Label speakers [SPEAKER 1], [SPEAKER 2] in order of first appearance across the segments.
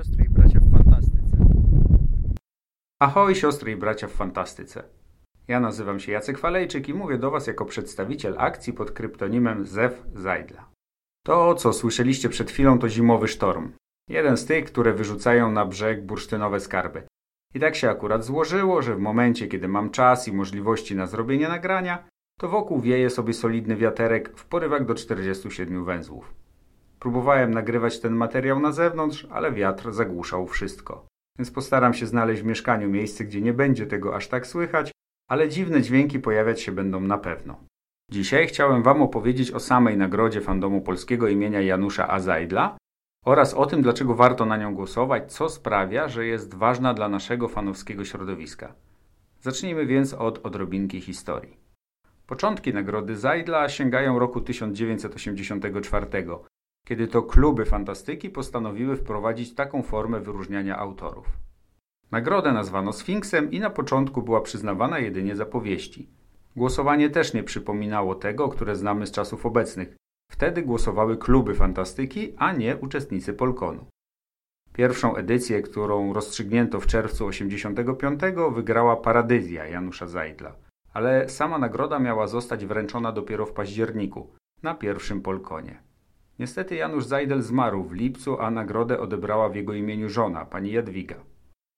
[SPEAKER 1] siostry i bracia w fantastyce. Ahoj siostry i bracia w fantastyce. Ja nazywam się Jacek Falejczyk i mówię do Was jako przedstawiciel akcji pod kryptonimem Zew Zajdla. To, co słyszeliście przed chwilą, to zimowy sztorm. Jeden z tych, które wyrzucają na brzeg bursztynowe skarby. I tak się akurat złożyło, że w momencie, kiedy mam czas i możliwości na zrobienie nagrania, to wokół wieje sobie solidny wiaterek w porywach do 47 węzłów. Próbowałem nagrywać ten materiał na zewnątrz, ale wiatr zagłuszał wszystko. Więc postaram się znaleźć w mieszkaniu miejsce, gdzie nie będzie tego aż tak słychać, ale dziwne dźwięki pojawiać się będą na pewno. Dzisiaj chciałem Wam opowiedzieć o samej nagrodzie fandomu polskiego imienia Janusza Azajdla oraz o tym, dlaczego warto na nią głosować, co sprawia, że jest ważna dla naszego fanowskiego środowiska. Zacznijmy więc od odrobinki historii. Początki nagrody Zajdla sięgają roku 1984, kiedy to kluby fantastyki postanowiły wprowadzić taką formę wyróżniania autorów. Nagrodę nazwano Sfinksem i na początku była przyznawana jedynie za powieści. Głosowanie też nie przypominało tego, które znamy z czasów obecnych. Wtedy głosowały kluby fantastyki, a nie uczestnicy Polkonu. Pierwszą edycję, którą rozstrzygnięto w czerwcu 85, wygrała Paradyzja Janusza Zajdla, ale sama nagroda miała zostać wręczona dopiero w październiku, na pierwszym Polkonie. Niestety Janusz Zajdel zmarł w lipcu, a nagrodę odebrała w jego imieniu żona, pani Jadwiga.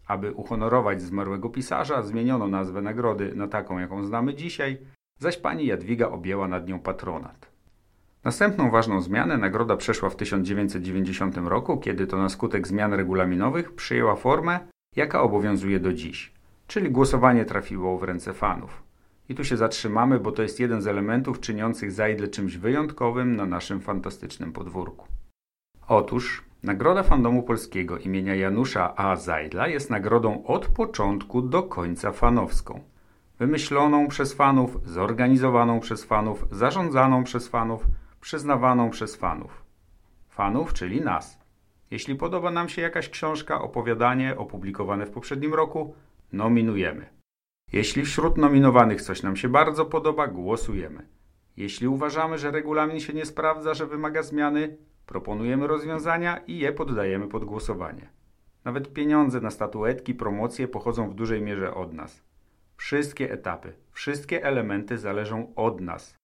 [SPEAKER 1] Aby uhonorować zmarłego pisarza, zmieniono nazwę nagrody na taką, jaką znamy dzisiaj, zaś pani Jadwiga objęła nad nią patronat. Następną ważną zmianę nagroda przeszła w 1990 roku, kiedy to na skutek zmian regulaminowych przyjęła formę, jaka obowiązuje do dziś, czyli głosowanie trafiło w ręce fanów. I tu się zatrzymamy, bo to jest jeden z elementów czyniących Zajdle czymś wyjątkowym na naszym fantastycznym podwórku. Otóż Nagroda Fandomu Polskiego imienia Janusza A. Zajdla jest nagrodą od początku do końca fanowską. Wymyśloną przez fanów, zorganizowaną przez fanów, zarządzaną przez fanów, przyznawaną przez fanów. Fanów, czyli nas. Jeśli podoba nam się jakaś książka, opowiadanie opublikowane w poprzednim roku, nominujemy. Jeśli wśród nominowanych coś nam się bardzo podoba, głosujemy. Jeśli uważamy, że regulamin się nie sprawdza, że wymaga zmiany, proponujemy rozwiązania i je poddajemy pod głosowanie. Nawet pieniądze na statuetki, promocje pochodzą w dużej mierze od nas. Wszystkie etapy, wszystkie elementy zależą od nas.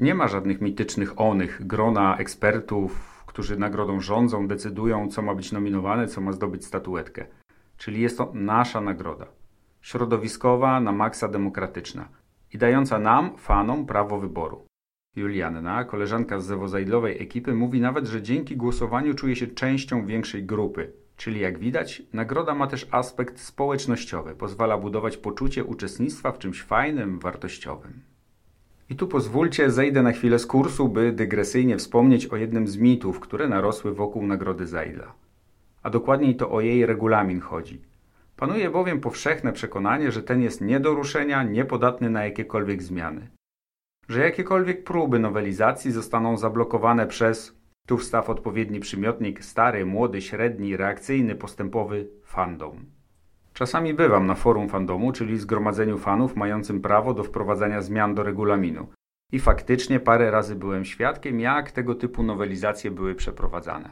[SPEAKER 1] Nie ma żadnych mitycznych onych, grona ekspertów, którzy nagrodą rządzą, decydują, co ma być nominowane, co ma zdobyć statuetkę. Czyli jest to nasza nagroda środowiskowa, na maksa demokratyczna i dająca nam, fanom, prawo wyboru. Julianna, koleżanka z zewozajdlowej ekipy, mówi nawet, że dzięki głosowaniu czuje się częścią większej grupy. Czyli jak widać, nagroda ma też aspekt społecznościowy, pozwala budować poczucie uczestnictwa w czymś fajnym, wartościowym. I tu pozwólcie, zejdę na chwilę z kursu, by dygresyjnie wspomnieć o jednym z mitów, które narosły wokół nagrody Zajdla. A dokładniej to o jej regulamin chodzi – Panuje bowiem powszechne przekonanie, że ten jest nie do ruszenia, niepodatny na jakiekolwiek zmiany. Że jakiekolwiek próby nowelizacji zostaną zablokowane przez, tu wstaw odpowiedni przymiotnik, stary, młody, średni, reakcyjny, postępowy fandom. Czasami bywam na forum fandomu, czyli zgromadzeniu fanów mającym prawo do wprowadzania zmian do regulaminu. I faktycznie parę razy byłem świadkiem, jak tego typu nowelizacje były przeprowadzane.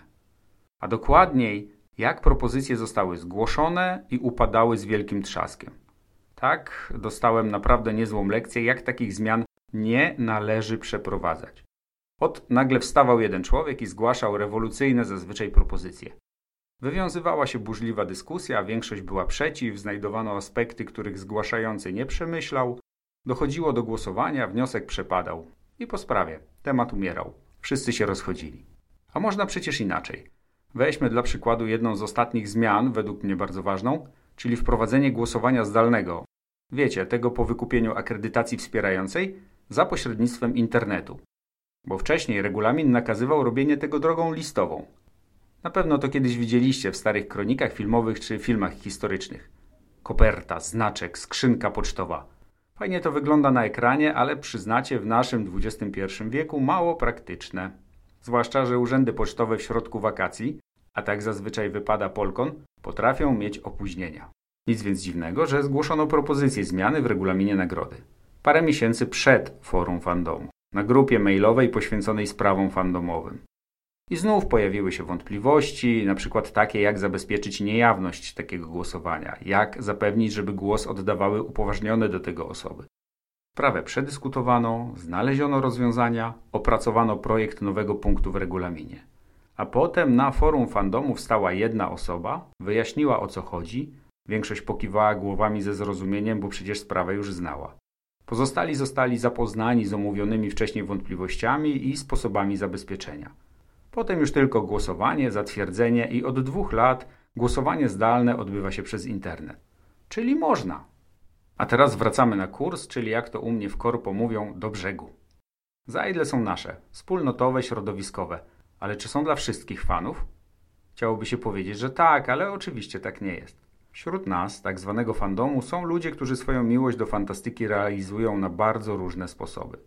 [SPEAKER 1] A dokładniej, jak propozycje zostały zgłoszone i upadały z wielkim trzaskiem. Tak, dostałem naprawdę niezłą lekcję, jak takich zmian nie należy przeprowadzać. Ot nagle wstawał jeden człowiek i zgłaszał rewolucyjne zazwyczaj propozycje. Wywiązywała się burzliwa dyskusja, większość była przeciw, znajdowano aspekty, których zgłaszający nie przemyślał, dochodziło do głosowania, wniosek przepadał. I po sprawie, temat umierał. Wszyscy się rozchodzili. A można przecież inaczej. Weźmy dla przykładu jedną z ostatnich zmian, według mnie bardzo ważną, czyli wprowadzenie głosowania zdalnego. Wiecie, tego po wykupieniu akredytacji wspierającej za pośrednictwem internetu. Bo wcześniej regulamin nakazywał robienie tego drogą listową. Na pewno to kiedyś widzieliście w starych kronikach filmowych czy filmach historycznych. Koperta, znaczek, skrzynka pocztowa. Fajnie to wygląda na ekranie, ale przyznacie w naszym XXI wieku mało praktyczne. Zwłaszcza, że urzędy pocztowe w środku wakacji a tak zazwyczaj wypada Polkon, potrafią mieć opóźnienia. Nic więc dziwnego, że zgłoszono propozycję zmiany w regulaminie nagrody. Parę miesięcy przed forum fandomu, na grupie mailowej poświęconej sprawom fandomowym. I znów pojawiły się wątpliwości, na przykład takie, jak zabezpieczyć niejawność takiego głosowania, jak zapewnić, żeby głos oddawały upoważnione do tego osoby. Sprawę przedyskutowano, znaleziono rozwiązania, opracowano projekt nowego punktu w regulaminie. A potem na forum fandomu wstała jedna osoba, wyjaśniła o co chodzi, większość pokiwała głowami ze zrozumieniem, bo przecież sprawę już znała. Pozostali zostali zapoznani z omówionymi wcześniej wątpliwościami i sposobami zabezpieczenia. Potem już tylko głosowanie, zatwierdzenie i od dwóch lat głosowanie zdalne odbywa się przez internet. Czyli można. A teraz wracamy na kurs, czyli jak to u mnie w korpo mówią, do brzegu. Za są nasze, wspólnotowe, środowiskowe, ale czy są dla wszystkich fanów? Chciałoby się powiedzieć, że tak, ale oczywiście tak nie jest. Wśród nas, tak zwanego fandomu, są ludzie, którzy swoją miłość do fantastyki realizują na bardzo różne sposoby.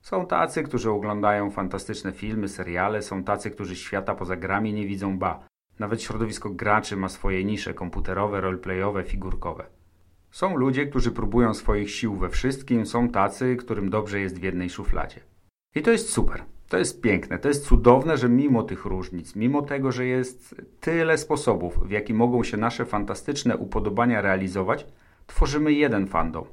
[SPEAKER 1] Są tacy, którzy oglądają fantastyczne filmy, seriale, są tacy, którzy świata poza grami nie widzą ba. Nawet środowisko graczy ma swoje nisze komputerowe, roleplayowe, figurkowe. Są ludzie, którzy próbują swoich sił we wszystkim, są tacy, którym dobrze jest w jednej szufladzie. I to jest super. To jest piękne, to jest cudowne, że mimo tych różnic, mimo tego, że jest tyle sposobów, w jaki mogą się nasze fantastyczne upodobania realizować, tworzymy jeden fandom.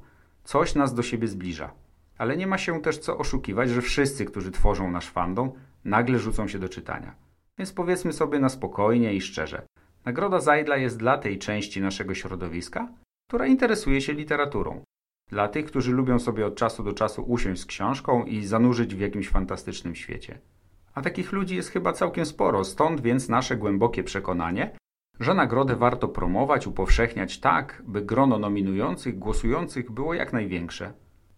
[SPEAKER 1] Coś nas do siebie zbliża. Ale nie ma się też co oszukiwać, że wszyscy, którzy tworzą nasz fandom, nagle rzucą się do czytania. Więc powiedzmy sobie na spokojnie i szczerze. Nagroda Zajdla jest dla tej części naszego środowiska, która interesuje się literaturą. Dla tych, którzy lubią sobie od czasu do czasu usiąść z książką i zanurzyć w jakimś fantastycznym świecie. A takich ludzi jest chyba całkiem sporo, stąd więc nasze głębokie przekonanie, że nagrodę warto promować, upowszechniać tak, by grono nominujących, głosujących było jak największe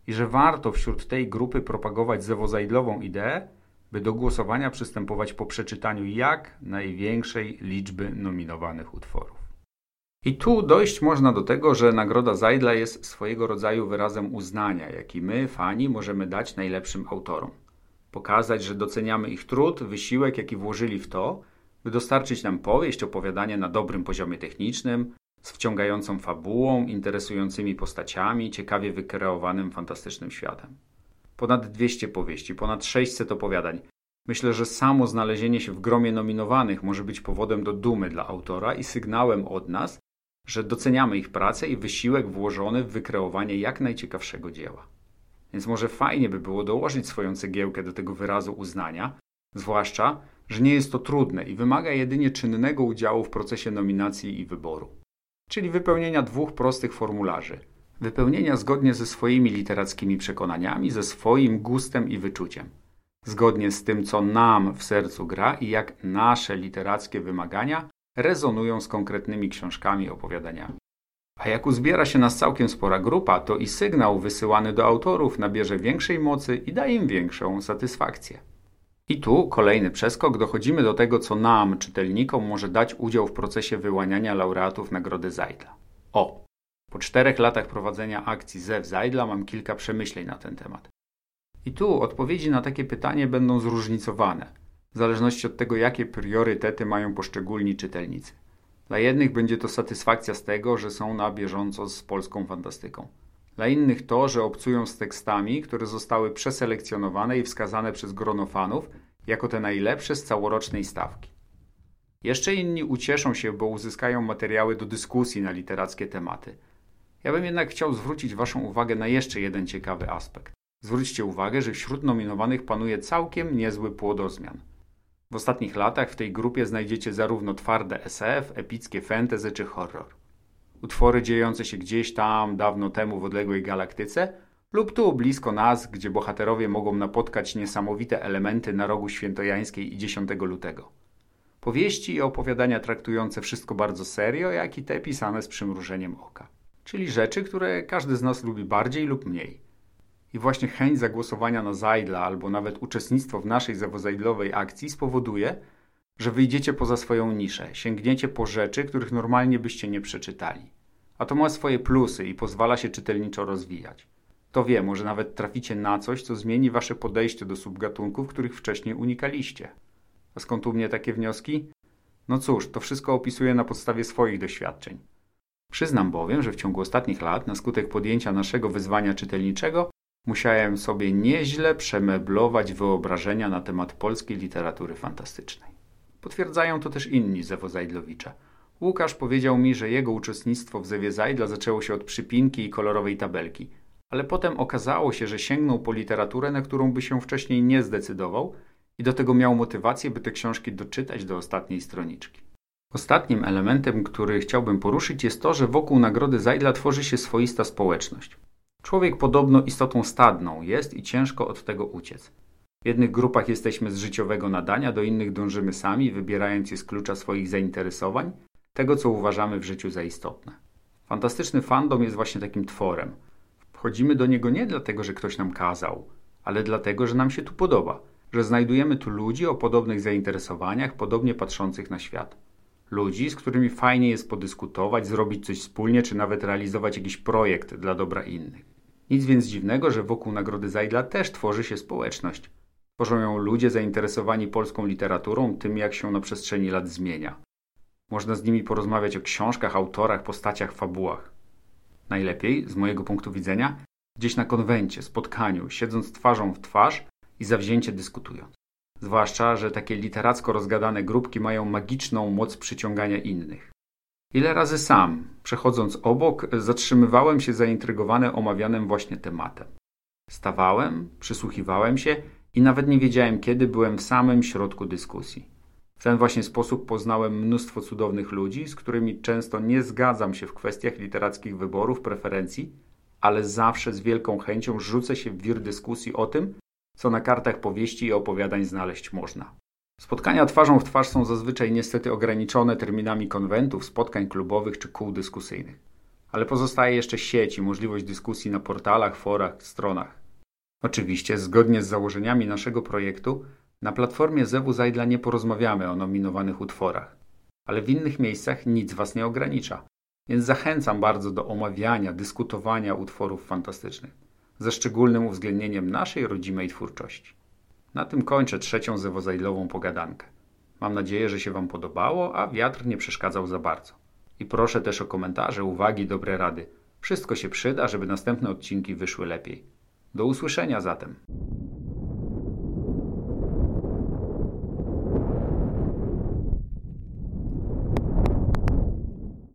[SPEAKER 1] i że warto wśród tej grupy propagować zewozajdlową ideę, by do głosowania przystępować po przeczytaniu jak największej liczby nominowanych utworów. I tu dojść można do tego, że nagroda Zajdla jest swojego rodzaju wyrazem uznania, jaki my, fani, możemy dać najlepszym autorom. Pokazać, że doceniamy ich trud, wysiłek, jaki włożyli w to, by dostarczyć nam powieść, opowiadanie na dobrym poziomie technicznym, z wciągającą fabułą, interesującymi postaciami, ciekawie wykreowanym fantastycznym światem. Ponad 200 powieści, ponad 600 opowiadań. Myślę, że samo znalezienie się w gromie nominowanych może być powodem do dumy dla autora i sygnałem od nas, że doceniamy ich pracę i wysiłek włożony w wykreowanie jak najciekawszego dzieła. Więc może fajnie by było dołożyć swoją cegiełkę do tego wyrazu uznania, zwłaszcza, że nie jest to trudne i wymaga jedynie czynnego udziału w procesie nominacji i wyboru czyli wypełnienia dwóch prostych formularzy. Wypełnienia zgodnie ze swoimi literackimi przekonaniami, ze swoim gustem i wyczuciem. Zgodnie z tym, co nam w sercu gra i jak nasze literackie wymagania rezonują z konkretnymi książkami opowiadaniami. A jak uzbiera się nas całkiem spora grupa, to i sygnał wysyłany do autorów nabierze większej mocy i da im większą satysfakcję. I tu kolejny przeskok, dochodzimy do tego, co nam, czytelnikom, może dać udział w procesie wyłaniania laureatów Nagrody Zajdla. O, po czterech latach prowadzenia akcji ZEW Zajdla mam kilka przemyśleń na ten temat. I tu odpowiedzi na takie pytanie będą zróżnicowane, w zależności od tego, jakie priorytety mają poszczególni czytelnicy. Dla jednych będzie to satysfakcja z tego, że są na bieżąco z polską fantastyką. Dla innych to, że obcują z tekstami, które zostały przeselekcjonowane i wskazane przez grono fanów jako te najlepsze z całorocznej stawki. Jeszcze inni ucieszą się, bo uzyskają materiały do dyskusji na literackie tematy. Ja bym jednak chciał zwrócić Waszą uwagę na jeszcze jeden ciekawy aspekt. Zwróćcie uwagę, że wśród nominowanych panuje całkiem niezły płodozmian. W ostatnich latach w tej grupie znajdziecie zarówno twarde SF, epickie fantasy czy horror utwory dziejące się gdzieś tam dawno temu w odległej galaktyce, lub tu blisko nas, gdzie bohaterowie mogą napotkać niesamowite elementy na rogu świętojańskiej i 10 lutego. Powieści i opowiadania traktujące wszystko bardzo serio, jak i te pisane z przymrużeniem oka. Czyli rzeczy, które każdy z nas lubi bardziej lub mniej. I właśnie chęć zagłosowania na Zajdla albo nawet uczestnictwo w naszej zawozajdlowej akcji spowoduje, że wyjdziecie poza swoją niszę, sięgniecie po rzeczy, których normalnie byście nie przeczytali. A to ma swoje plusy i pozwala się czytelniczo rozwijać. To wie, może nawet traficie na coś, co zmieni wasze podejście do subgatunków, których wcześniej unikaliście. A skąd u mnie takie wnioski? No cóż, to wszystko opisuję na podstawie swoich doświadczeń. Przyznam bowiem, że w ciągu ostatnich lat, na skutek podjęcia naszego wyzwania czytelniczego, Musiałem sobie nieźle przemeblować wyobrażenia na temat polskiej literatury fantastycznej. Potwierdzają to też inni Zewo Zajdlowicza. Łukasz powiedział mi, że jego uczestnictwo w Zewie Zajdla zaczęło się od przypinki i kolorowej tabelki, ale potem okazało się, że sięgnął po literaturę, na którą by się wcześniej nie zdecydował i do tego miał motywację, by te książki doczytać do ostatniej stroniczki. Ostatnim elementem, który chciałbym poruszyć, jest to, że wokół nagrody Zajdla tworzy się swoista społeczność. Człowiek podobno istotą stadną jest i ciężko od tego uciec. W jednych grupach jesteśmy z życiowego nadania, do innych dążymy sami, wybierając je z klucza swoich zainteresowań, tego co uważamy w życiu za istotne. Fantastyczny fandom jest właśnie takim tworem. Wchodzimy do niego nie dlatego, że ktoś nam kazał, ale dlatego, że nam się tu podoba, że znajdujemy tu ludzi o podobnych zainteresowaniach, podobnie patrzących na świat. Ludzi, z którymi fajnie jest podyskutować, zrobić coś wspólnie, czy nawet realizować jakiś projekt dla dobra innych. Nic więc dziwnego, że wokół Nagrody Zajdla też tworzy się społeczność. Tworzą ją ludzie zainteresowani polską literaturą, tym jak się na przestrzeni lat zmienia. Można z nimi porozmawiać o książkach, autorach, postaciach, fabułach. Najlepiej, z mojego punktu widzenia, gdzieś na konwencie, spotkaniu, siedząc twarzą w twarz i zawzięcie dyskutując. Zwłaszcza, że takie literacko rozgadane grupki mają magiczną moc przyciągania innych. Ile razy sam, przechodząc obok, zatrzymywałem się zaintrygowany omawianym właśnie tematem. Stawałem, przysłuchiwałem się i nawet nie wiedziałem, kiedy byłem w samym środku dyskusji. W ten właśnie sposób poznałem mnóstwo cudownych ludzi, z którymi często nie zgadzam się w kwestiach literackich wyborów, preferencji, ale zawsze z wielką chęcią rzucę się w wir dyskusji o tym, co na kartach powieści i opowiadań znaleźć można. Spotkania twarzą w twarz są zazwyczaj niestety ograniczone terminami konwentów, spotkań klubowych czy kół dyskusyjnych. Ale pozostaje jeszcze sieć i możliwość dyskusji na portalach, forach, stronach. Oczywiście, zgodnie z założeniami naszego projektu, na platformie Zewu Zajdla nie porozmawiamy o nominowanych utworach, ale w innych miejscach nic Was nie ogranicza, więc zachęcam bardzo do omawiania, dyskutowania utworów fantastycznych, ze szczególnym uwzględnieniem naszej rodzimej twórczości. Na tym kończę trzecią zewozajdlową pogadankę. Mam nadzieję, że się Wam podobało, a wiatr nie przeszkadzał za bardzo. I proszę też o komentarze, uwagi, dobre rady. Wszystko się przyda, żeby następne odcinki wyszły lepiej. Do usłyszenia zatem.